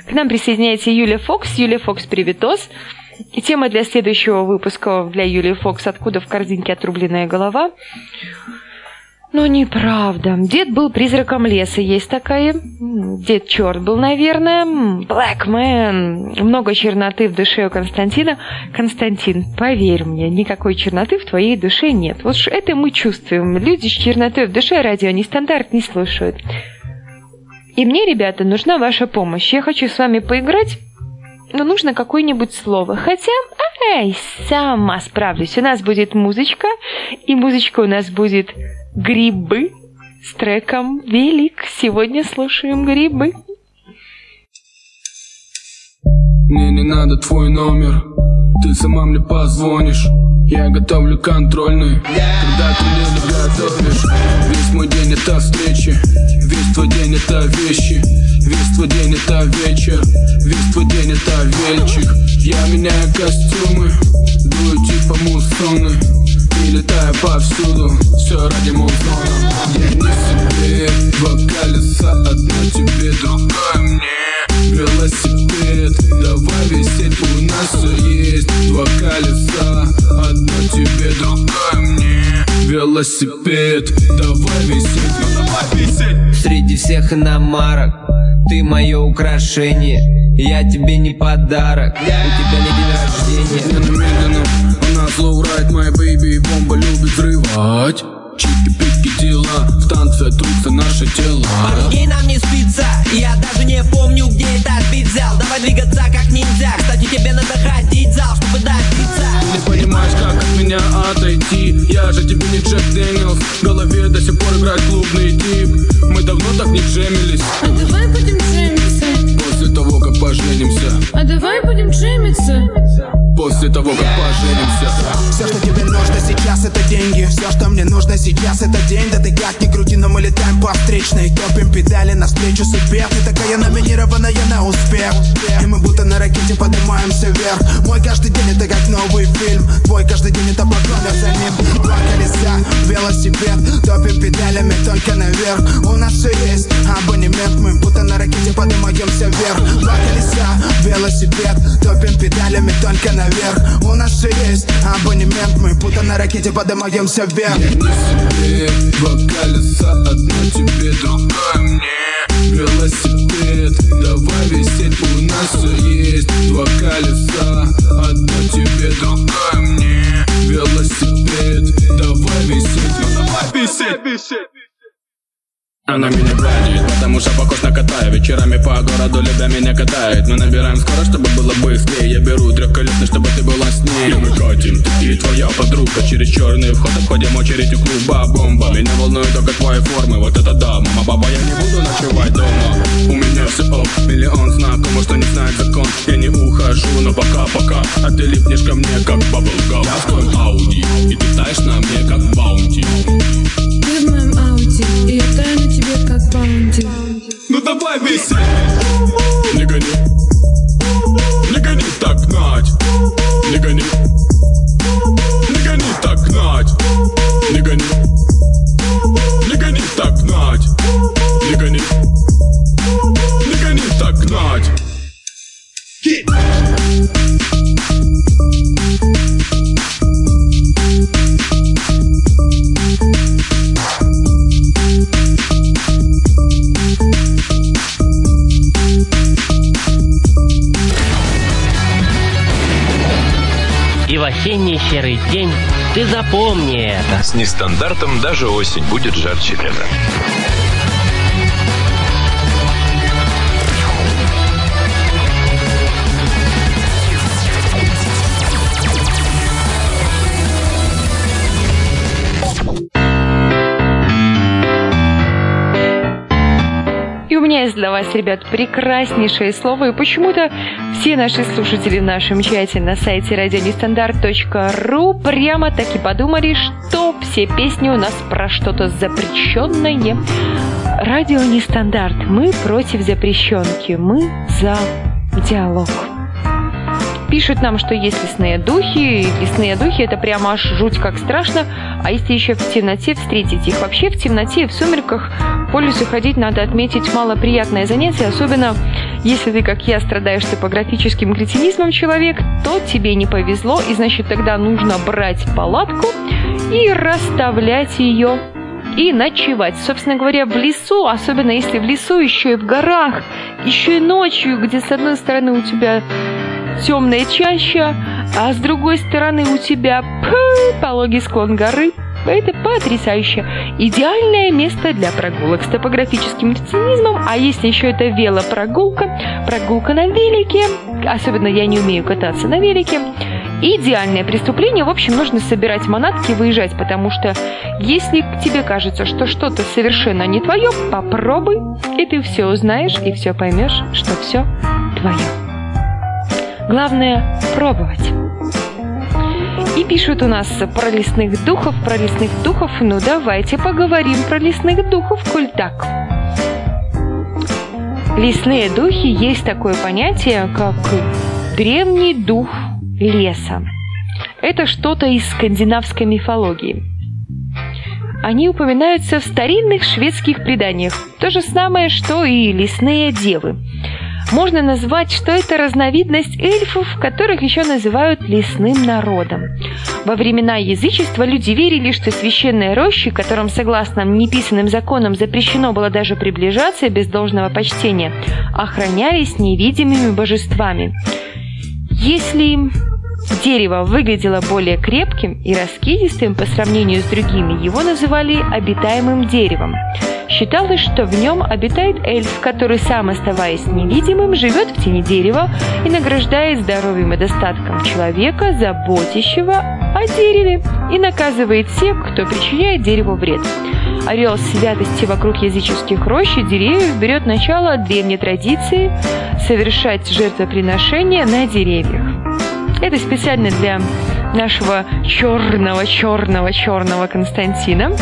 К нам присоединяется Юлия Фокс. Юлия Фокс, приветос. И тема для следующего выпуска для Юлии Фокс «Откуда в корзинке отрубленная голова?» Ну, неправда. Дед был призраком леса, есть такая. Дед черт был, наверное. Black man. Много черноты в душе у Константина. Константин, поверь мне, никакой черноты в твоей душе нет. Вот это мы чувствуем. Люди с чернотой в душе радио нестандарт не слушают. И мне, ребята, нужна ваша помощь. Я хочу с вами поиграть но нужно какое-нибудь слово. Хотя, ай, сама справлюсь. У нас будет музычка, и музычка у нас будет грибы с треком «Велик». Сегодня слушаем грибы. Мне не надо твой номер, ты сама мне позвонишь. Я готовлю контрольный, когда ты мне готовишь Весь мой день это встречи, весь твой день это вещи. Весь твой день это вечер, весь твой день это вельчик Я меняю костюмы, дую типа муссоны И летаю повсюду, все ради музона. Я не себе, два колеса, одно тебе, другое мне. Велосипед, давай висеть, у нас все есть. Два колеса, одно тебе, другое мне. Велосипед, давай висеть, ну давай Среди всех иномарок. Ты мое украшение Я тебе не подарок. У тебя не день рождения. Нас lowride, моя baby Бомба любит взрывать Чики-пики дела, в танце трутся наши тела. Пару дней нам не спится, я даже не помню, где этот бит взял Давай двигаться как нельзя, кстати тебе надо ходить в зал, чтобы добиться. Ты не понимаешь, как от меня отойти. Я же тебе не Джек Дэниелс, в голове до сих пор играет клубный тип. Мы давно так не джемились. А давай будем джемиться. После того, как поженимся. А давай будем джемиться. После того, как поженимся. Все, что тебе нужно сейчас, это деньги. Все, что мне нужно сейчас, это день Да ты как ни крути, но мы летаем по встречной. Топим педали навстречу судьбе. Ты такая номинированная на успех. И мы будто на ракете поднимаемся вверх. Мой каждый день это как новый фильм. Твой каждый день это погоня за ним Два колеса, велосипед. Топим педалями только наверх. У нас все есть абонемент. Мы будто на ракете поднимаемся вверх. Два колеса, велосипед. Топим педалями только наверх. У нас все есть абонемент. Мы будто на ракете поднимаемся вверх Себе, два колеса Одно тебе, другое мне. Велосипед, давай висеть У нас все есть Два колеса, одно тебе, другое мне. Велосипед, давай висеть. Ну давай висеть она меня гладит, потому что похож на кота Вечерами по городу любя меня катает. Мы набираем скорость, чтобы было быстрее. Я беру трехколесный, чтобы ты была с ней. И мы катим, ты и твоя подруга. Через черный вход обходим очередь у клуба. Бомба, меня волнует только твои формы. Вот это да, мама, папа, я не буду ночевать дома. У меня все ок, миллион знакомых, что не знает закон. Я не ухожу, но пока-пока А ты липнешь ко мне, как баблгам Нестандартом даже осень будет жарче лета. И у меня есть для вас, ребят, прекраснейшее слово. И почему-то все наши слушатели в нашем чате на сайте радионестандарт.ру прямо так и подумали, что все песни у нас про что-то запрещенное. Радио Нестандарт. Мы против запрещенки. Мы за диалог. Пишут нам, что есть лесные духи. Лесные духи это прямо аж жуть как страшно. А если еще в темноте встретить их? Вообще в темноте и в сумерках по лесу ходить надо отметить малоприятное занятие, особенно если ты, как я, страдаешь топографическим кретинизмом человек, то тебе не повезло, и значит тогда нужно брать палатку и расставлять ее и ночевать. Собственно говоря, в лесу, особенно если в лесу, еще и в горах, еще и ночью, где с одной стороны у тебя темная чаща, а с другой стороны у тебя пологий склон горы. Это потрясающе. Идеальное место для прогулок с топографическим цинизмом, а если еще это велопрогулка, прогулка на велике, особенно я не умею кататься на велике, идеальное преступление. В общем, нужно собирать манатки и выезжать, потому что если тебе кажется, что что-то совершенно не твое, попробуй, и ты все узнаешь, и все поймешь, что все твое. Главное – пробовать. И пишут у нас про лесных духов, про лесных духов. Ну, давайте поговорим про лесных духов, коль так. Лесные духи есть такое понятие, как древний дух леса. Это что-то из скандинавской мифологии. Они упоминаются в старинных шведских преданиях. То же самое, что и лесные девы. Можно назвать, что это разновидность эльфов, которых еще называют лесным народом. Во времена язычества люди верили, что священные рощи, которым согласно неписанным законам запрещено было даже приближаться без должного почтения, охранялись невидимыми божествами. Если дерево выглядело более крепким и раскидистым по сравнению с другими, его называли обитаемым деревом. Считалось, что в нем обитает эльф, который сам, оставаясь невидимым, живет в тени дерева и награждает здоровьем и достатком человека, заботящего о дереве, и наказывает всех, кто причиняет дереву вред. Орел святости вокруг языческих рощ и деревьев берет начало от древней традиции совершать жертвоприношения на деревьях. Это специально для нашего черного, черного, черного Константина.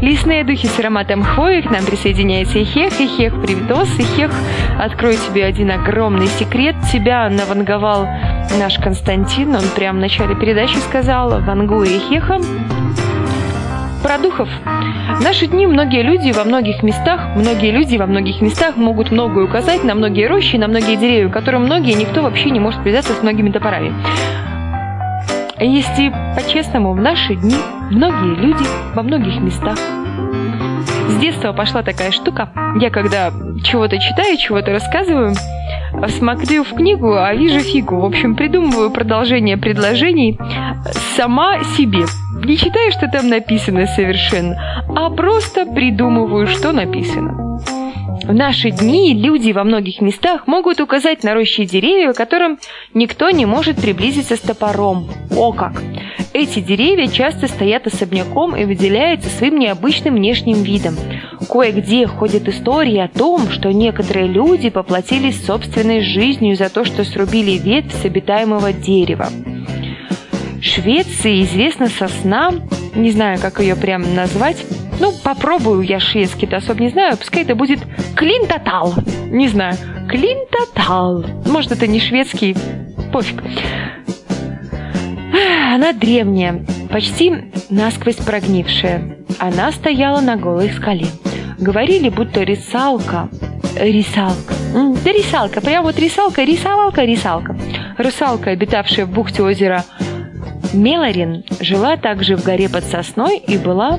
Лесные духи с ароматом хвои, к нам присоединяется Ихех. Ихех, привитос. Ихех, открою тебе один огромный секрет. Тебя наванговал наш Константин. Он прямо в начале передачи сказал «Вангу Ихеха». Про духов. В наши дни многие люди во многих местах, многие люди во многих местах могут многое указать на многие рощи, на многие деревья, которым многие никто вообще не может связаться с многими топорами. Если по-честному, в наши дни многие люди во многих местах. С детства пошла такая штука. Я когда чего-то читаю, чего-то рассказываю, смотрю в книгу, а вижу фигу. В общем, придумываю продолжение предложений сама себе. Не читаю, что там написано совершенно, а просто придумываю, что написано. В наши дни люди во многих местах могут указать на рощи деревья, которым никто не может приблизиться с топором. О как! Эти деревья часто стоят особняком и выделяются своим необычным внешним видом. Кое-где ходят истории о том, что некоторые люди поплатились собственной жизнью за то, что срубили ветвь с обитаемого дерева. Швеции известна сосна, не знаю, как ее прямо назвать, ну, попробую я шведский-то особо не знаю. Пускай это будет Клинтотал. Не знаю. Клинтотал. Может, это не шведский. Пофиг. Она древняя, почти насквозь прогнившая. Она стояла на голой скале. Говорили, будто рисалка. Рисалка. Да рисалка, прям вот рисалка, рисалка, рисалка. Русалка, обитавшая в бухте озера Мелорин, жила также в горе под сосной и была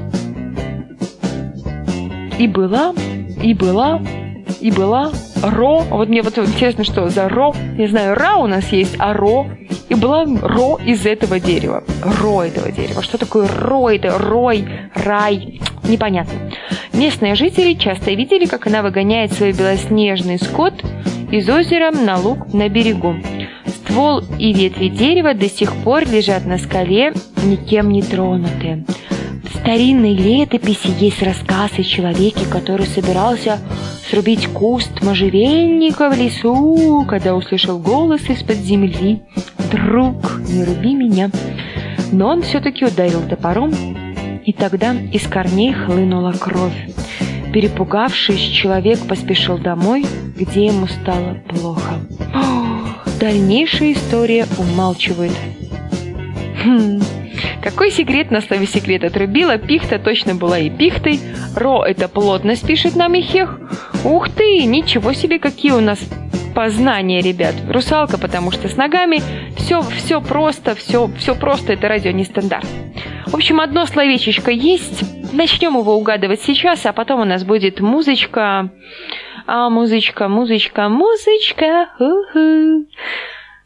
и была, и была, и была Ро. Вот мне вот интересно, что за Ро. Не знаю, Ра у нас есть, а Ро. и была ро из этого дерева. Ро этого дерева. Что такое ро? Это рой, рай. Непонятно. Местные жители часто видели, как она выгоняет свой белоснежный скот из озера на луг на берегу. Ствол и ветви дерева до сих пор лежат на скале, никем не тронутые. В старинной летописи есть рассказ о человеке, который собирался срубить куст можжевельника в лесу, когда услышал голос из-под земли «Друг, не руби меня!» Но он все-таки ударил топором, и тогда из корней хлынула кровь. Перепугавшись, человек поспешил домой, где ему стало плохо. О, дальнейшая история умалчивает. Хм, какой секрет на слове секрет отрубила? Пихта точно была и пихтой. Ро – это плотность, пишет нам Ихех. Ух ты, ничего себе, какие у нас познания, ребят. Русалка, потому что с ногами. Все, все просто, все, все просто, это радио не стандарт. В общем, одно словечечко есть. Начнем его угадывать сейчас, а потом у нас будет музычка. А, музычка, музычка, музычка. У-ху.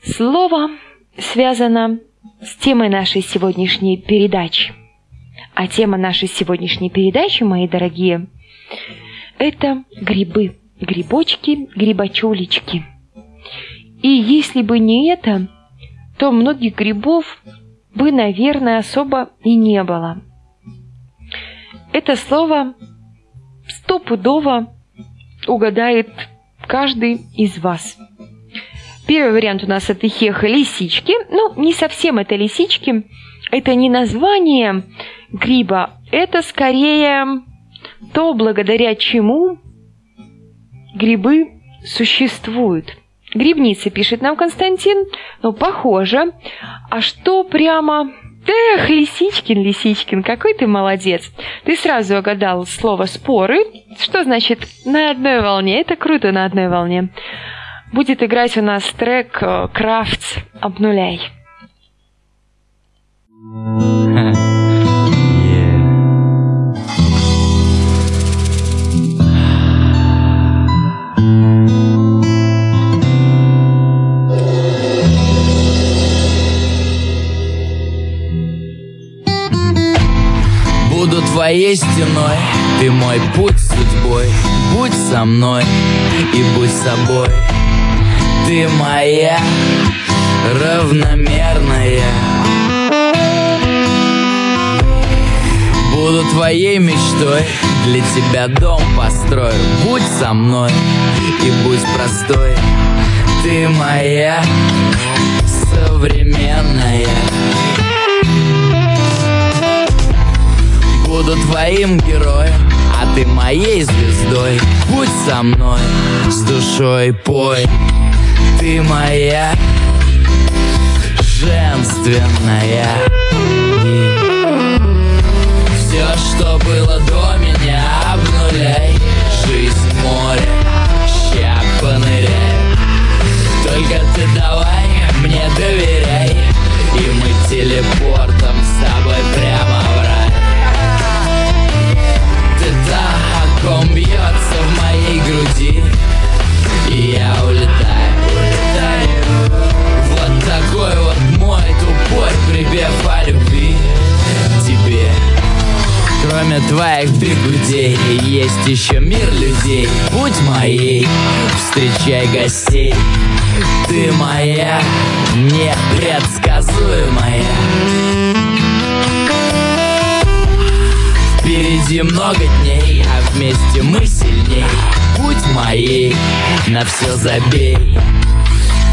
Слово связано с темой нашей сегодняшней передачи. А тема нашей сегодняшней передачи, мои дорогие, это грибы, грибочки, грибочулечки. И если бы не это, то многих грибов бы, наверное, особо и не было. Это слово стопудово угадает каждый из вас. Первый вариант у нас это хеха лисички. Ну, не совсем это лисички. Это не название гриба. Это скорее то, благодаря чему грибы существуют. Грибница, пишет нам Константин. Ну, похоже. А что прямо... Эх, Лисичкин, Лисичкин, какой ты молодец. Ты сразу угадал слово «споры». Что значит «на одной волне»? Это круто «на одной волне». Будет играть у нас трек «Крафтс обнуляй». Буду твоей стеной, ты мой путь судьбой. Будь со мной и будь собой. Ты моя равномерная. Буду твоей мечтой, для тебя дом построю. Будь со мной и будь простой. Ты моя современная Буду твоим героем, а ты моей звездой. Будь со мной, с душой пой. Ты моя женственная. Все, что было до меня, обнуляй. Жизнь море, ща поныряй. Только ты давай Есть еще мир людей. Будь моей, встречай гостей. Ты моя, непредсказуемая. Впереди много дней, а вместе мы сильней. Будь моей, на все забей.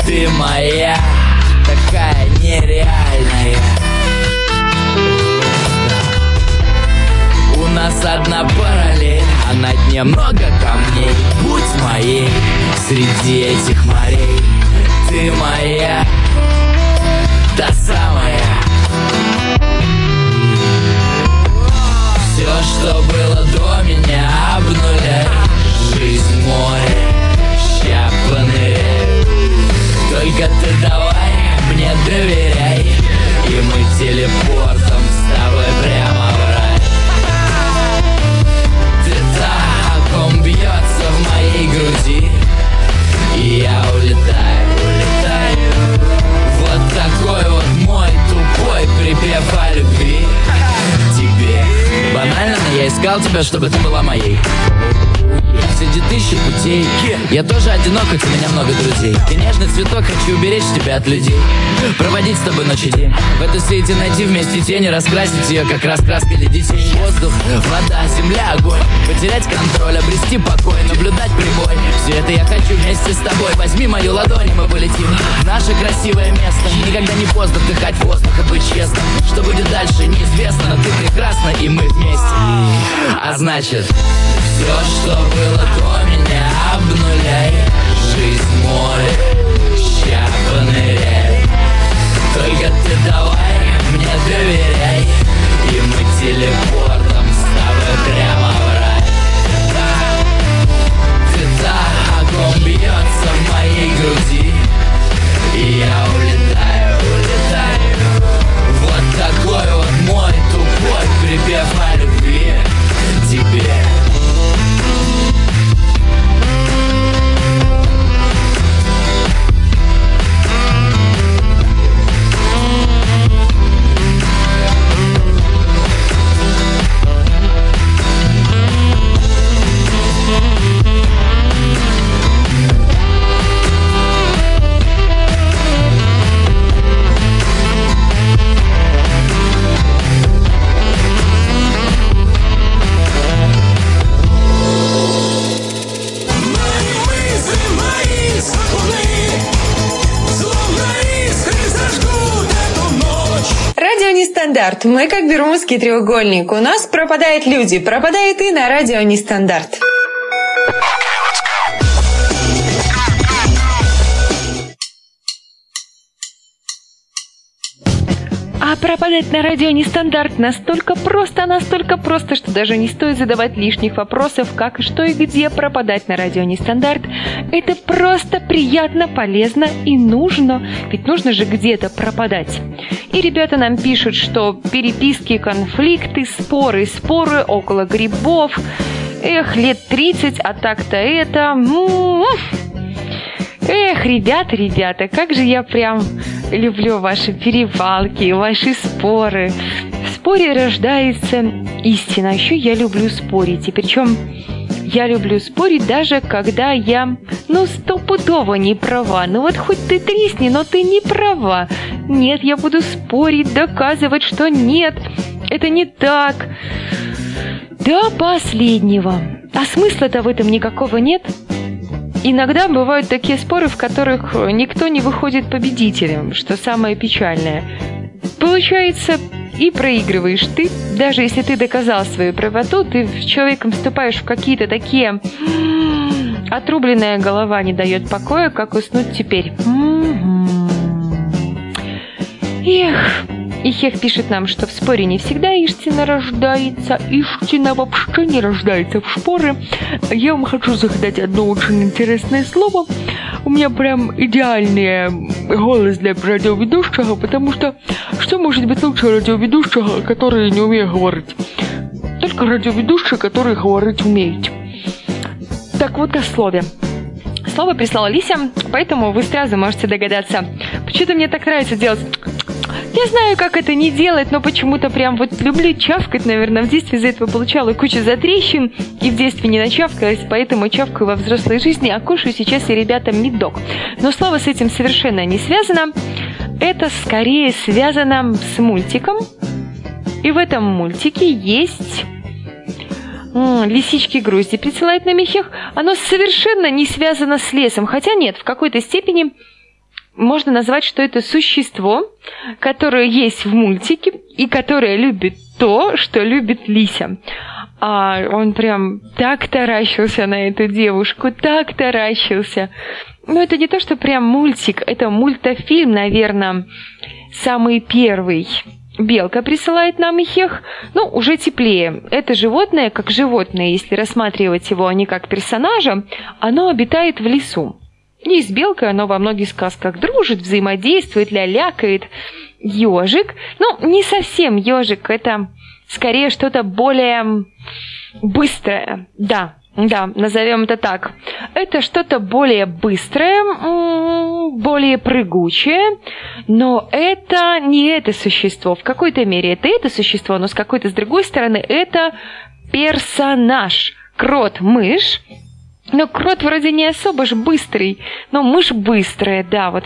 Ты моя, такая нереальная нас одна параллель, а на дне много камней. Будь моей среди этих морей. Ты моя, та самая. Все, что было до меня, обнуляй. Жизнь море, ща поныряй Только ты давай мне доверяй И мы телепортом груди. И я улетаю, улетаю. Вот такой вот мой тупой припев о любви. Тебе я искал тебя, чтобы ты была моей. Среди тысячи путей. Я тоже одинок, хоть у меня много друзей. Ты нежный цветок, хочу уберечь тебя от людей. Проводить с тобой ночи день. В этой свете найти вместе тени Раскрасить ее, как раскраска для детей. Воздух, вода, земля, огонь. Потерять контроль, обрести покой Наблюдать прибой. Все это я хочу вместе с тобой. Возьми мою ладонь, и мы полетим в Наше красивое место. Никогда не поздно вдыхать воздух и быть честным. Что будет дальше, неизвестно Но ты прекрасна, и мы вместе А значит, все, что было до меня обнуляй. Жизнь море, ща Только ты давай мне доверяй И мы телепортом с тобой прямо в рай. Ты та, о бьется в моей груди И я улетаю, улетаю. Вот такой вот мой тупой припев Нестандарт. Мы как Бермудский треугольник. У нас пропадают люди. Пропадает и на радио Нестандарт. Пропадать на радио нестандарт настолько просто, настолько просто, что даже не стоит задавать лишних вопросов, как и что и где пропадать на радио нестандарт. Это просто приятно, полезно и нужно, ведь нужно же где-то пропадать. И ребята нам пишут, что переписки, конфликты, споры, споры около грибов. Эх, лет 30, а так-то это... Эх, ребята, ребята, как же я прям люблю ваши перевалки, ваши споры. В споре рождается истина. А Еще я люблю спорить. И причем я люблю спорить даже когда я, ну, стопудово не права. Ну вот хоть ты тресни, но ты не права. Нет, я буду спорить, доказывать, что нет, это не так. До последнего. А смысла-то в этом никакого нет. Иногда бывают такие споры, в которых никто не выходит победителем, что самое печальное. Получается, и проигрываешь ты, даже если ты доказал свою правоту, ты с человеком вступаешь в какие-то такие... Отрубленная голова не дает покоя, как уснуть теперь. Эх, Ихех пишет нам, что в споре не всегда истина рождается, истина вообще не рождается в споры. Я вам хочу загадать одно очень интересное слово. У меня прям идеальный голос для радиоведущего, потому что что может быть лучше радиоведущего, который не умеет говорить? Только радиоведущий, который говорить умеет. Так вот о слове. Слово прислала Лися, поэтому вы сразу можете догадаться. Почему-то мне так нравится делать я знаю, как это не делать, но почему-то прям вот люблю чавкать, наверное. В детстве из-за этого получала кучу затрещин, и в детстве не начавкалась, поэтому чавкаю во взрослой жизни, а кушаю сейчас и ребятам миддог. Но слово с этим совершенно не связано. Это скорее связано с мультиком. И в этом мультике есть лисички грузди присылает на мехех, оно совершенно не связано с лесом. Хотя нет, в какой-то степени можно назвать, что это существо, которое есть в мультике и которое любит то, что любит Лися. А он прям так таращился на эту девушку, так таращился. Ну, это не то, что прям мультик, это мультофильм, наверное, самый первый. Белка присылает нам ихех, ну, уже теплее. Это животное, как животное, если рассматривать его а не как персонажа, оно обитает в лесу. И с белкой оно во многих сказках дружит, взаимодействует, лялякает. Ежик, ну, не совсем ежик, это скорее что-то более быстрое. Да, да, назовем это так. Это что-то более быстрое, более прыгучее, но это не это существо. В какой-то мере это это существо, но с какой-то с другой стороны это персонаж. Крот-мышь. Но крот вроде не особо ж быстрый. Но мышь быстрая, да, вот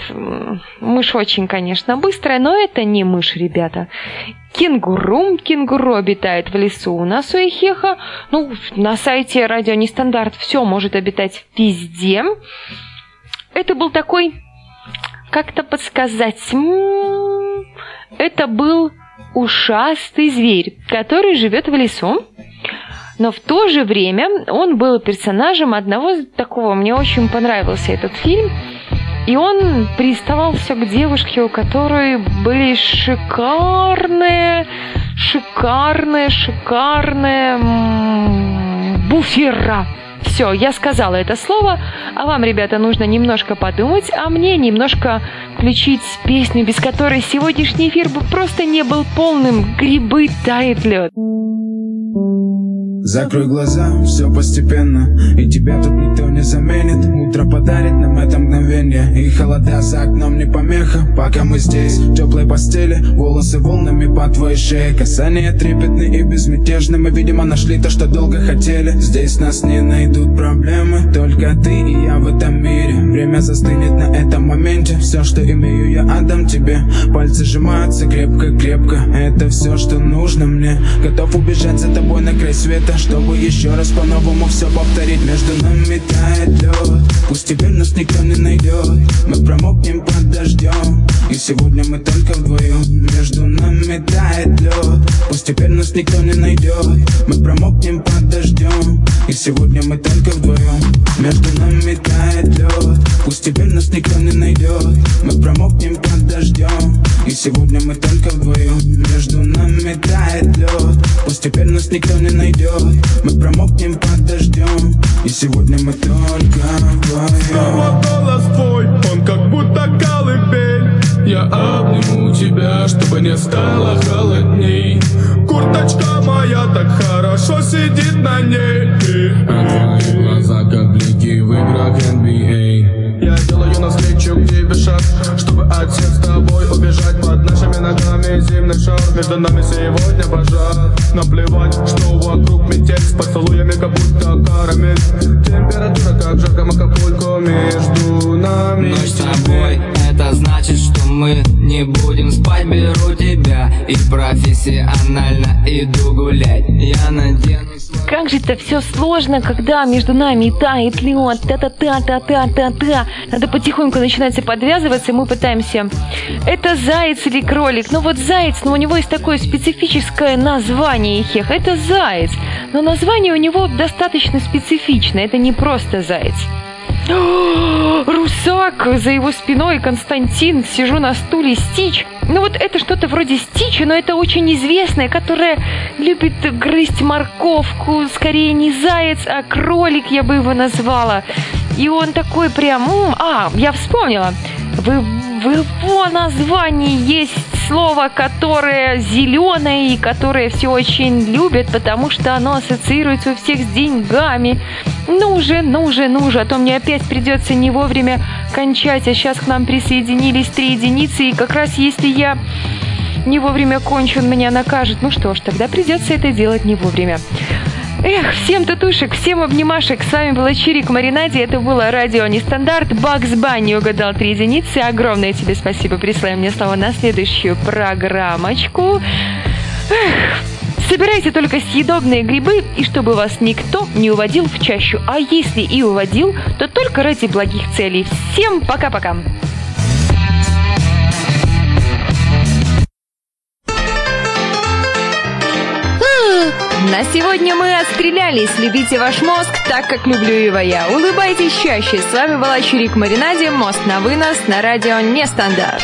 мышь очень, конечно, быстрая, но это не мышь, ребята. Кенгуру, кенгуру обитает в лесу у нас у Эхеха. Ну, на сайте Радио Нестандарт все может обитать везде. Это был такой, как-то подсказать, это был ушастый зверь, который живет в лесу. Но в то же время он был персонажем одного такого, мне очень понравился этот фильм. И он приставал все к девушке, у которой были шикарные, шикарные, шикарные буфера. Все, я сказала это слово, а вам, ребята, нужно немножко подумать, а мне немножко включить песню, без которой сегодняшний эфир бы просто не был полным «Грибы тает лед». Закрой глаза, все постепенно И тебя тут никто не заменит. Утро подарит нам это мгновение И холода за окном не помеха. Пока мы здесь, в теплой постели Волосы волнами по твоей шее. Касания трепетные и безмятежны Мы, видимо, нашли то, что долго хотели. Здесь нас не найдут проблемы Только ты и я в этом мире. Время застынет на этом моменте Все, что имею, я отдам тебе. Пальцы сжимаются крепко-крепко Это все, что нужно мне. Готов убежать за тобой на край света чтобы еще раз по-новому все повторить. Между нами тает лед Пусть теперь нас никто не найдет Мы промокнем под дождем И сегодня мы только вдвоем Между нами тает лед Пусть теперь нас никто не найдет Мы промокнем под дождем И сегодня мы только вдвоем Между нами тает лед Пусть теперь нас никто не найдет Мы промокнем под дождем И сегодня мы только вдвоем Между нами тает лед Пусть теперь нас никто не найдет мы промокнем под дождем И сегодня мы только вдвоем Снова голос твой, он как будто колыбель Я обниму тебя, чтобы не стало холодней. Курточка моя так хорошо сидит на ней. А твои глаза как блики в играх NBA Я делаю навстречу к тебе шаг от всех с тобой убежать Под нашими ногами. Зимний шар Между нами сегодня пожар. Наплевать, что вокруг метель С поцелуями как будто карамель. Температура как жарко Акапулько Между нами. Ночь с тобой, это значит, что мы не будем спать Беру тебя и профессионально иду гулять Я надену как же это все сложно, когда между нами тает лед, та-та-та-та-та-та-та. Надо потихоньку начинать подвязываться, и мы пытаемся. Это заяц или кролик? Ну вот заяц, но у него есть такое специфическое название, Хех. Это заяц. Но название у него достаточно специфичное. Это не просто заяц. Русак за его спиной Константин, сижу на стуле Стич. Ну вот это что-то вроде Стича, но это очень известное, которое любит грызть морковку. Скорее не заяц, а кролик я бы его назвала. И он такой прям... А, я вспомнила. В, в его названии есть слово, которое зеленое и которое все очень любят, потому что оно ассоциируется у всех с деньгами. Ну уже, ну уже, ну уже, а то мне опять придется не вовремя кончать, а сейчас к нам присоединились три единицы, и как раз если я не вовремя кончу, он меня накажет. Ну что ж, тогда придется это делать не вовремя. Эх, всем татушек, всем обнимашек. С вами была Чирик Маринади. Это было радио Нестандарт. Бакс Банни угадал три единицы. Огромное тебе спасибо. Присылай мне слово на следующую программочку. Эх, Собирайте только съедобные грибы, и чтобы вас никто не уводил в чащу. А если и уводил, то только ради благих целей. Всем пока-пока! На сегодня мы отстрелялись. Любите ваш мозг так, как люблю его я. Улыбайтесь чаще. С вами была Чурик Маринаде. Мост на вынос на радио Нестандарт.